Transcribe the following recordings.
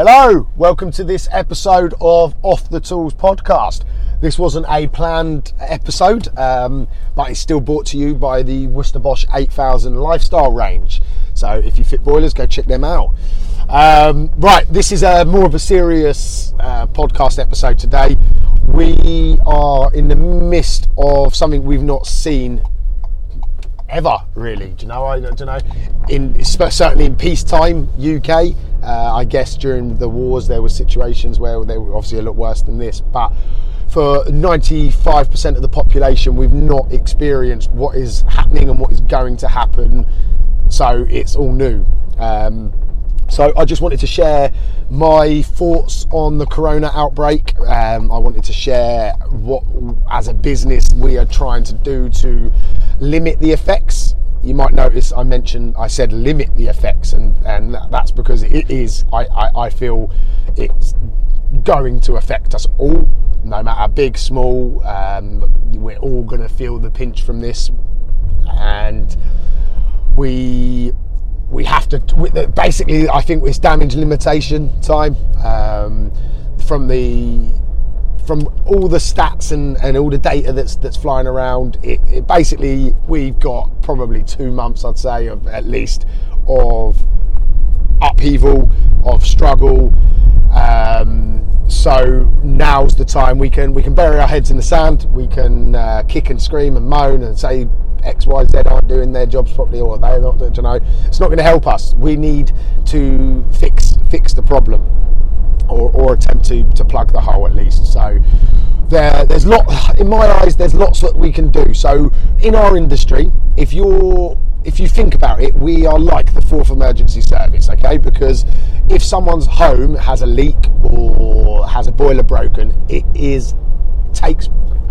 Hello, welcome to this episode of Off the Tools podcast. This wasn't a planned episode, um, but it's still brought to you by the Worcester Bosch 8000 lifestyle range. So if you fit boilers, go check them out. Um, right, this is a more of a serious uh, podcast episode today. We are in the midst of something we've not seen ever really. Do you know? I don't know. In certainly in peacetime UK, uh, I guess during the wars there were situations where they were obviously a lot worse than this, but. For 95% of the population, we've not experienced what is happening and what is going to happen. So it's all new. Um, so I just wanted to share my thoughts on the corona outbreak. Um, I wanted to share what, as a business, we are trying to do to limit the effects. You might notice I mentioned I said limit the effects, and, and that's because it is. I, I, I feel it's going to affect us all, no matter big, small. Um, we're all going to feel the pinch from this, and we we have to basically. I think it's damage limitation time um, from the from all the stats and, and all the data that's that's flying around, it, it, basically we've got probably two months, I'd say, of at least of upheaval, of struggle. Um, so now's the time we can we can bury our heads in the sand. We can uh, kick and scream and moan and say X, Y, Z aren't doing their jobs properly, or they're not. You know, it's not going to help us. We need to fix fix the problem or, or attempt to, to plug the hole at least. So there, there's lot in my eyes. There's lots that we can do. So in our industry, if you're if you think about it, we are like the fourth emergency service, okay? Because if someone's home has a leak or has a boiler broken, it is takes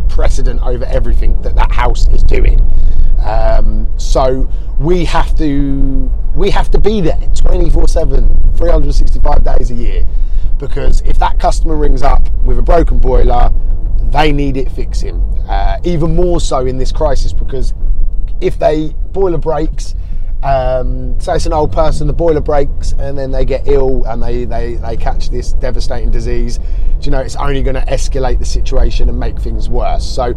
precedent over everything that that house is doing. Um, so we have to we have to be there 24 7 365 days a year because if that customer rings up with a broken boiler, they need it fixing. Uh, even more so in this crisis because if they boiler breaks, um, say it's an old person, the boiler breaks and then they get ill and they, they, they catch this devastating disease, you know, it's only going to escalate the situation and make things worse. So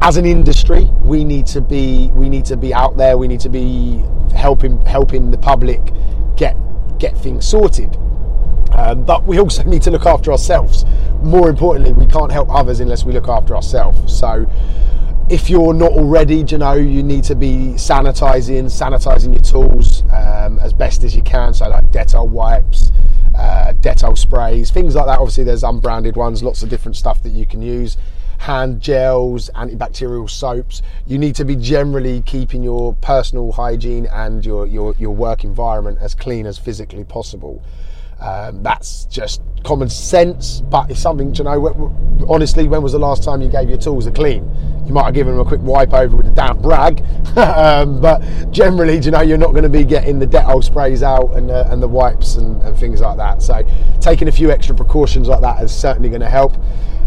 as an industry, we need to be we need to be out there. We need to be helping helping the public get get things sorted. Um, but we also need to look after ourselves. More importantly, we can't help others unless we look after ourselves. So, if you're not already, you know, you need to be sanitizing, sanitizing your tools um, as best as you can. So, like Dettol wipes, uh, Dettol sprays, things like that. Obviously, there's unbranded ones, lots of different stuff that you can use. Hand gels, antibacterial soaps. You need to be generally keeping your personal hygiene and your, your, your work environment as clean as physically possible. Um, that's just common sense, but it's something to know. Honestly, when was the last time you gave your tools a clean? You might have given them a quick wipe over with a damp rag, um, but generally, you know, you're not going to be getting the Dettol sprays out and, uh, and the wipes and, and, things like that. So, taking a few extra precautions like that is certainly going to help.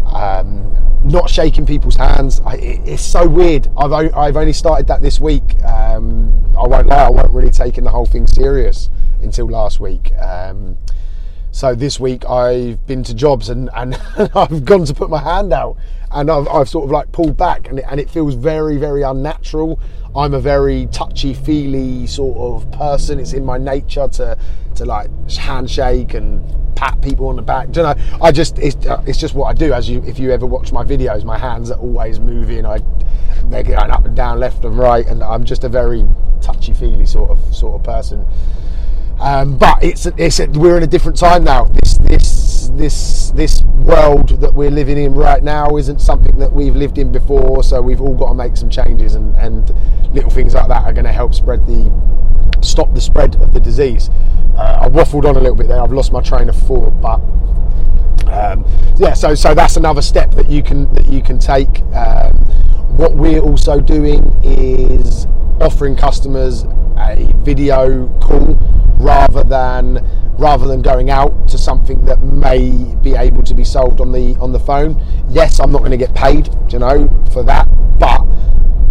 Um, not shaking people's hands. I, it's so weird. I've, I've only started that this week. Um, I won't lie, I wasn't really taking the whole thing serious until last week. Um, so this week I've been to jobs and, and I've gone to put my hand out and I've, I've sort of like pulled back and it, and it feels very, very unnatural. I'm a very touchy feely sort of person. It's in my nature to, to like handshake and pat people on the back. Do you know, I just, it's, uh, it's just what I do. As you, if you ever watch my videos, my hands are always moving. I, they're going up and down, left and right. And I'm just a very touchy feely sort of, sort of person. Um, but it's it's we're in a different time now. This this this this world that we're living in right now isn't something that we've lived in before. So we've all got to make some changes, and, and little things like that are going to help spread the stop the spread of the disease. Uh, I waffled on a little bit there. I've lost my train of thought, but um, yeah. So so that's another step that you can that you can take. Um, what we're also doing is offering customers a video call rather than rather than going out to something that may be able to be solved on the on the phone. Yes, I'm not going to get paid, you know, for that, but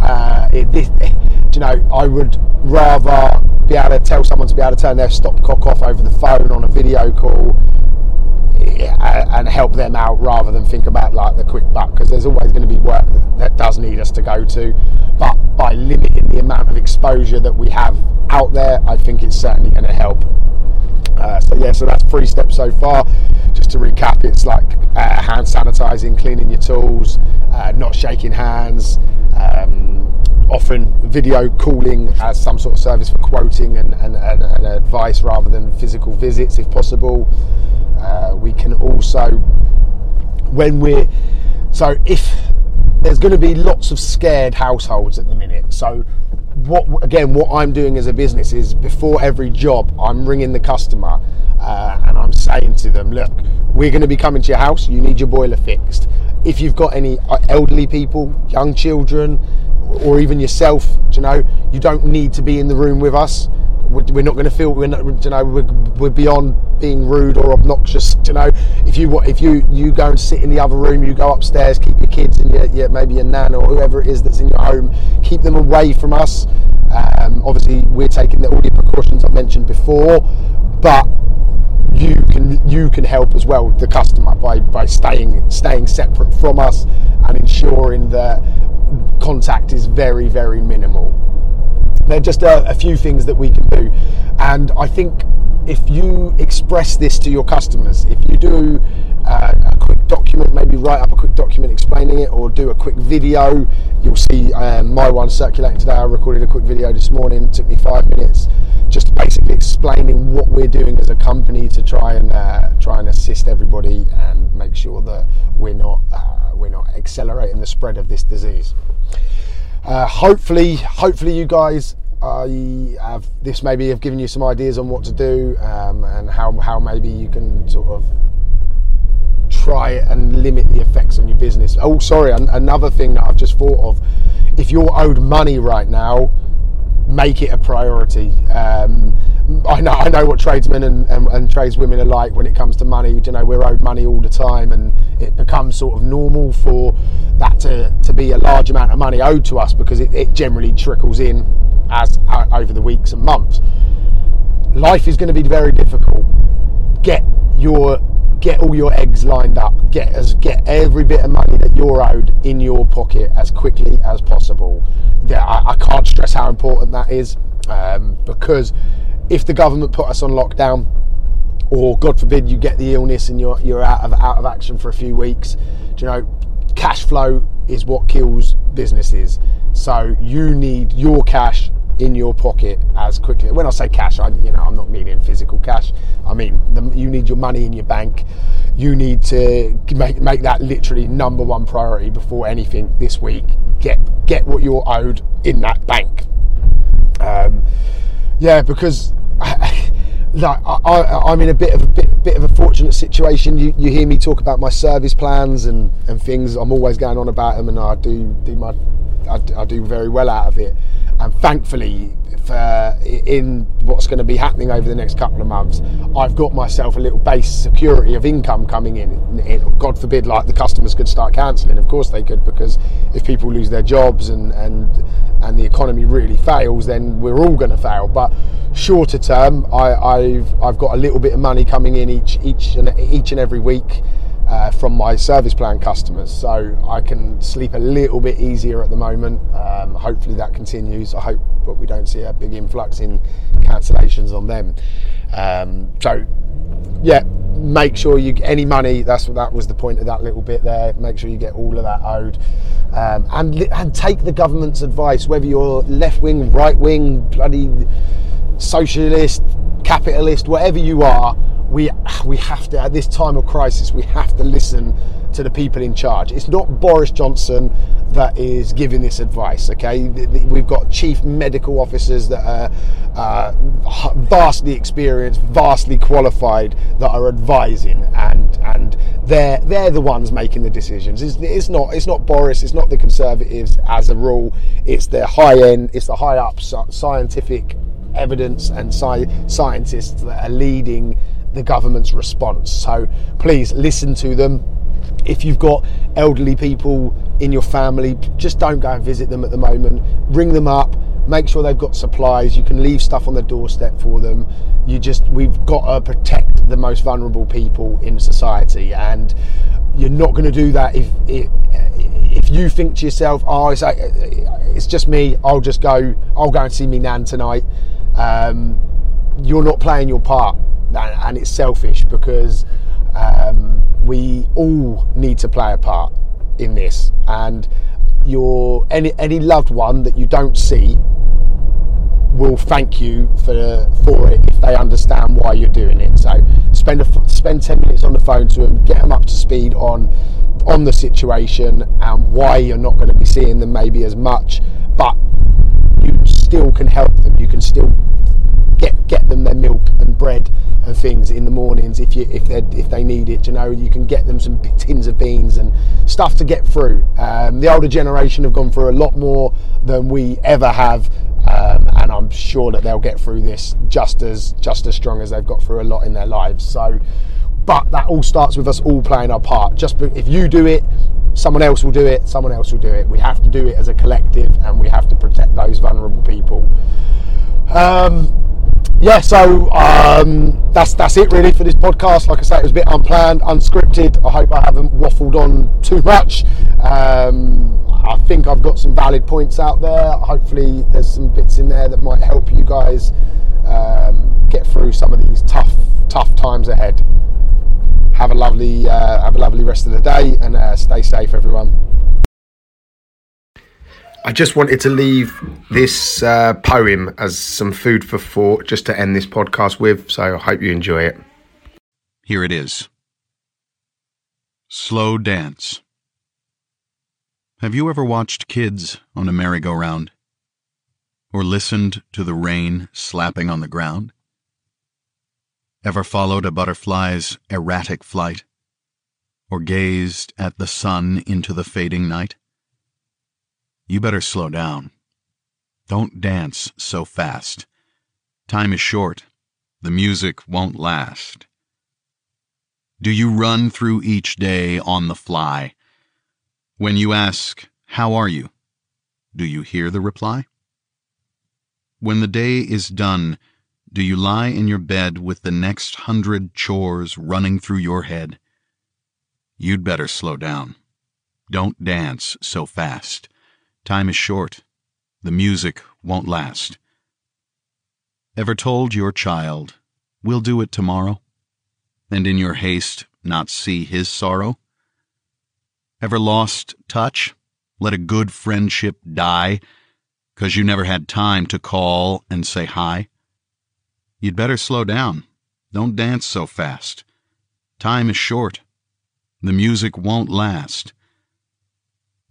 uh, it, it, you know, I would rather be able to tell someone to be able to turn their stopcock off over the phone on a video call and help them out rather than think about like the quick buck because there's always going to be work that, that, does need us to go to but by limiting the amount of exposure that we have out there I think it's certainly going to help. Uh, so yeah so that's three steps so far. Just to recap it's like uh, hand sanitizing cleaning your tools uh, not shaking hands um, offering video calling as some sort of service for quoting and, and, and, and advice rather than physical visits if possible. Uh, we can also, when we're, so if there's going to be lots of scared households at the minute. So, what again, what I'm doing as a business is before every job, I'm ringing the customer uh, and I'm saying to them, look, we're going to be coming to your house. You need your boiler fixed. If you've got any uh, elderly people, young children, or even yourself, you know, you don't need to be in the room with us we're not going to feel we're not, you know we're, we're, beyond being rude or obnoxious you know. If you if you you go and sit in the other room you go upstairs keep your kids and your, your maybe your nan or whoever it is that's in your home keep them away from us. Um, obviously we're taking the, all the precautions I've mentioned before but you can you can help as well the customer by by staying staying separate from us and ensuring that contact is very very minimal they're just a, a few things that we can do. And I think if you express this to your customers, if you do uh, a quick document, maybe write up a quick document explaining it, or do a quick video, you'll see um, my one circulating today. I recorded a quick video this morning. It took me five minutes, just basically explaining what we're doing as a company to try and uh, try and assist everybody and make sure that we're not uh, we're not accelerating the spread of this disease. Uh, hopefully, hopefully you guys I have this maybe have given you some ideas on what to do um, and how how maybe you can sort of try and limit the effects on your business. Oh, sorry, another thing that I've just thought of: if you're owed money right now, make it a priority. Um, I know I know what tradesmen and, and, and, tradeswomen are like when it comes to money. You know, we're owed money all the time, and it becomes sort of normal for that to, to be a large amount of money owed to us because it, it generally trickles in as uh, over the weeks and months. Life is going to be very difficult. Get your get all your eggs lined up. Get as get every bit of money that you're owed in your pocket as quickly as possible. Yeah, I, I can't stress how important that is um, because if the government put us on lockdown, or God forbid you get the illness and you're you're out of out of action for a few weeks, do you know, cash flow is what kills businesses. So you need your cash in your pocket as quickly. When I say cash, I you know I'm not meaning physical cash. I mean the, you need your money in your bank. You need to make make that literally number one priority before anything this week. Get get what you're owed in that bank. Um, yeah, because. like I, am in a bit of a bit, bit of a fortunate situation. You, you hear me talk about my service plans and, and things. I'm always going on about them, and I do do my I, I do very well out of it and thankfully for in what's going to be happening over the next couple of months i've got myself a little base security of income coming in. God forbid like the customers could start cancelling. Of course they could because if people lose their jobs and and and the economy really fails then we're all going to fail. But shorter term I, have I've got a little bit of money coming in each each and each and every week uh, from my service plan customers. So I can sleep a little bit easier at the moment. Um, hopefully that continues. I hope but we don't see a big influx in cancellations on them. Um, so yeah, make sure you get any money. That's what that was the point of that little bit there. Make sure you get all of that owed, um, and and take the government's advice. Whether you're left wing, right wing, bloody socialist, capitalist, whatever you are, we we have to at this time of crisis we have to listen to the people in charge. It's not Boris Johnson that is giving this advice. Okay, we've got chief medical officers that are uh, vastly experienced, vastly qualified that are advising, and and they're they're the ones making the decisions. It's, it's not it's not Boris. It's not the Conservatives as a rule. It's the high end. It's the high up scientific evidence and sci- scientists that are leading the government's response. So please listen to them. If you've got elderly people in your family, just don't go and visit them at the moment. Ring them up, make sure they've got supplies. You can leave stuff on the doorstep for them. You just, we've got to protect the most vulnerable people in society. And you're not going to do that if, if, if you think to yourself, oh, it's, it's just me, I'll just go, I'll go and see me nan tonight. Um, you're not playing your part and it's selfish because um, we all need to play a part in this. And your any any loved one that you don't see will thank you for for it if they understand why you're doing it. So spend a, spend 10 minutes on the phone to them get them up to speed on on the situation and why you're not going to be seeing them maybe as much but you still can help them. You can still get get them their milk and bread and things in the mornings if you if they if they need it. You know, you can get them some tins of beans and stuff to get through. Um, the older generation have gone through a lot more than we ever have, um, and I'm sure that they'll get through this just as just as strong as they've got through a lot in their lives. So, but that all starts with us all playing our part. Just if you do it, someone else will do it. Someone else will do it. We have to do it as a collective, and we have to protect those vulnerable people. Um, yeah, so um, that's that's it really for this podcast. Like I say, it was a bit unplanned, unscripted. I hope I haven't waffled on too much. Um, I think I've got some valid points out there. Hopefully, there's some bits in there that might help you guys um, get through some of these tough tough times ahead. Have a lovely uh, have a lovely rest of the day and uh, stay safe, everyone. I just wanted to leave this uh, poem as some food for thought just to end this podcast with, so I hope you enjoy it. Here it is Slow Dance. Have you ever watched kids on a merry-go-round? Or listened to the rain slapping on the ground? Ever followed a butterfly's erratic flight? Or gazed at the sun into the fading night? You better slow down. Don't dance so fast. Time is short. The music won't last. Do you run through each day on the fly? When you ask, How are you? Do you hear the reply? When the day is done, do you lie in your bed with the next hundred chores running through your head? You'd better slow down. Don't dance so fast. Time is short. The music won't last. Ever told your child, We'll do it tomorrow, and in your haste not see his sorrow? Ever lost touch? Let a good friendship die, 'cause you never had time to call and say hi? You'd better slow down. Don't dance so fast. Time is short. The music won't last.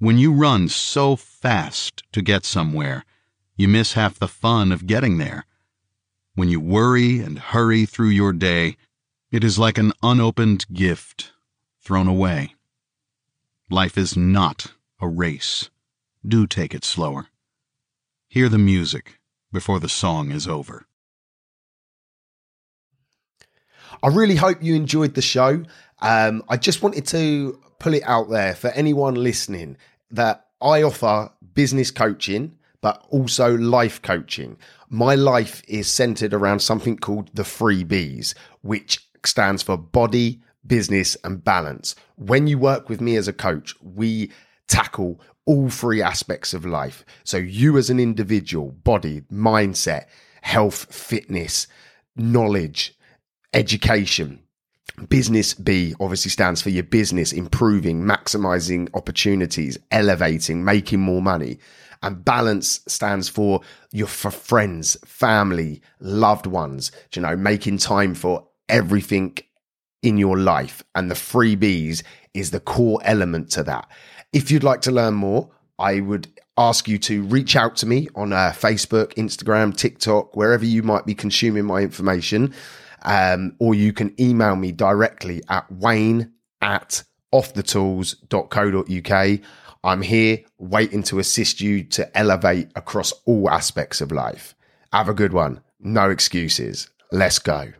When you run so fast to get somewhere, you miss half the fun of getting there. When you worry and hurry through your day, it is like an unopened gift thrown away. Life is not a race. Do take it slower. Hear the music before the song is over. I really hope you enjoyed the show. Um, I just wanted to pull it out there for anyone listening that I offer business coaching, but also life coaching. My life is centered around something called the three B's, which stands for body, business, and balance. When you work with me as a coach, we tackle all three aspects of life. So, you as an individual, body, mindset, health, fitness, knowledge, education, Business B obviously stands for your business improving, maximizing opportunities, elevating, making more money. And balance stands for your for friends, family, loved ones, you know, making time for everything in your life. And the three B's is the core element to that. If you'd like to learn more, I would ask you to reach out to me on uh, Facebook, Instagram, TikTok, wherever you might be consuming my information. Um, or you can email me directly at wayne at offthetools.co.uk. I'm here waiting to assist you to elevate across all aspects of life. Have a good one. No excuses. Let's go.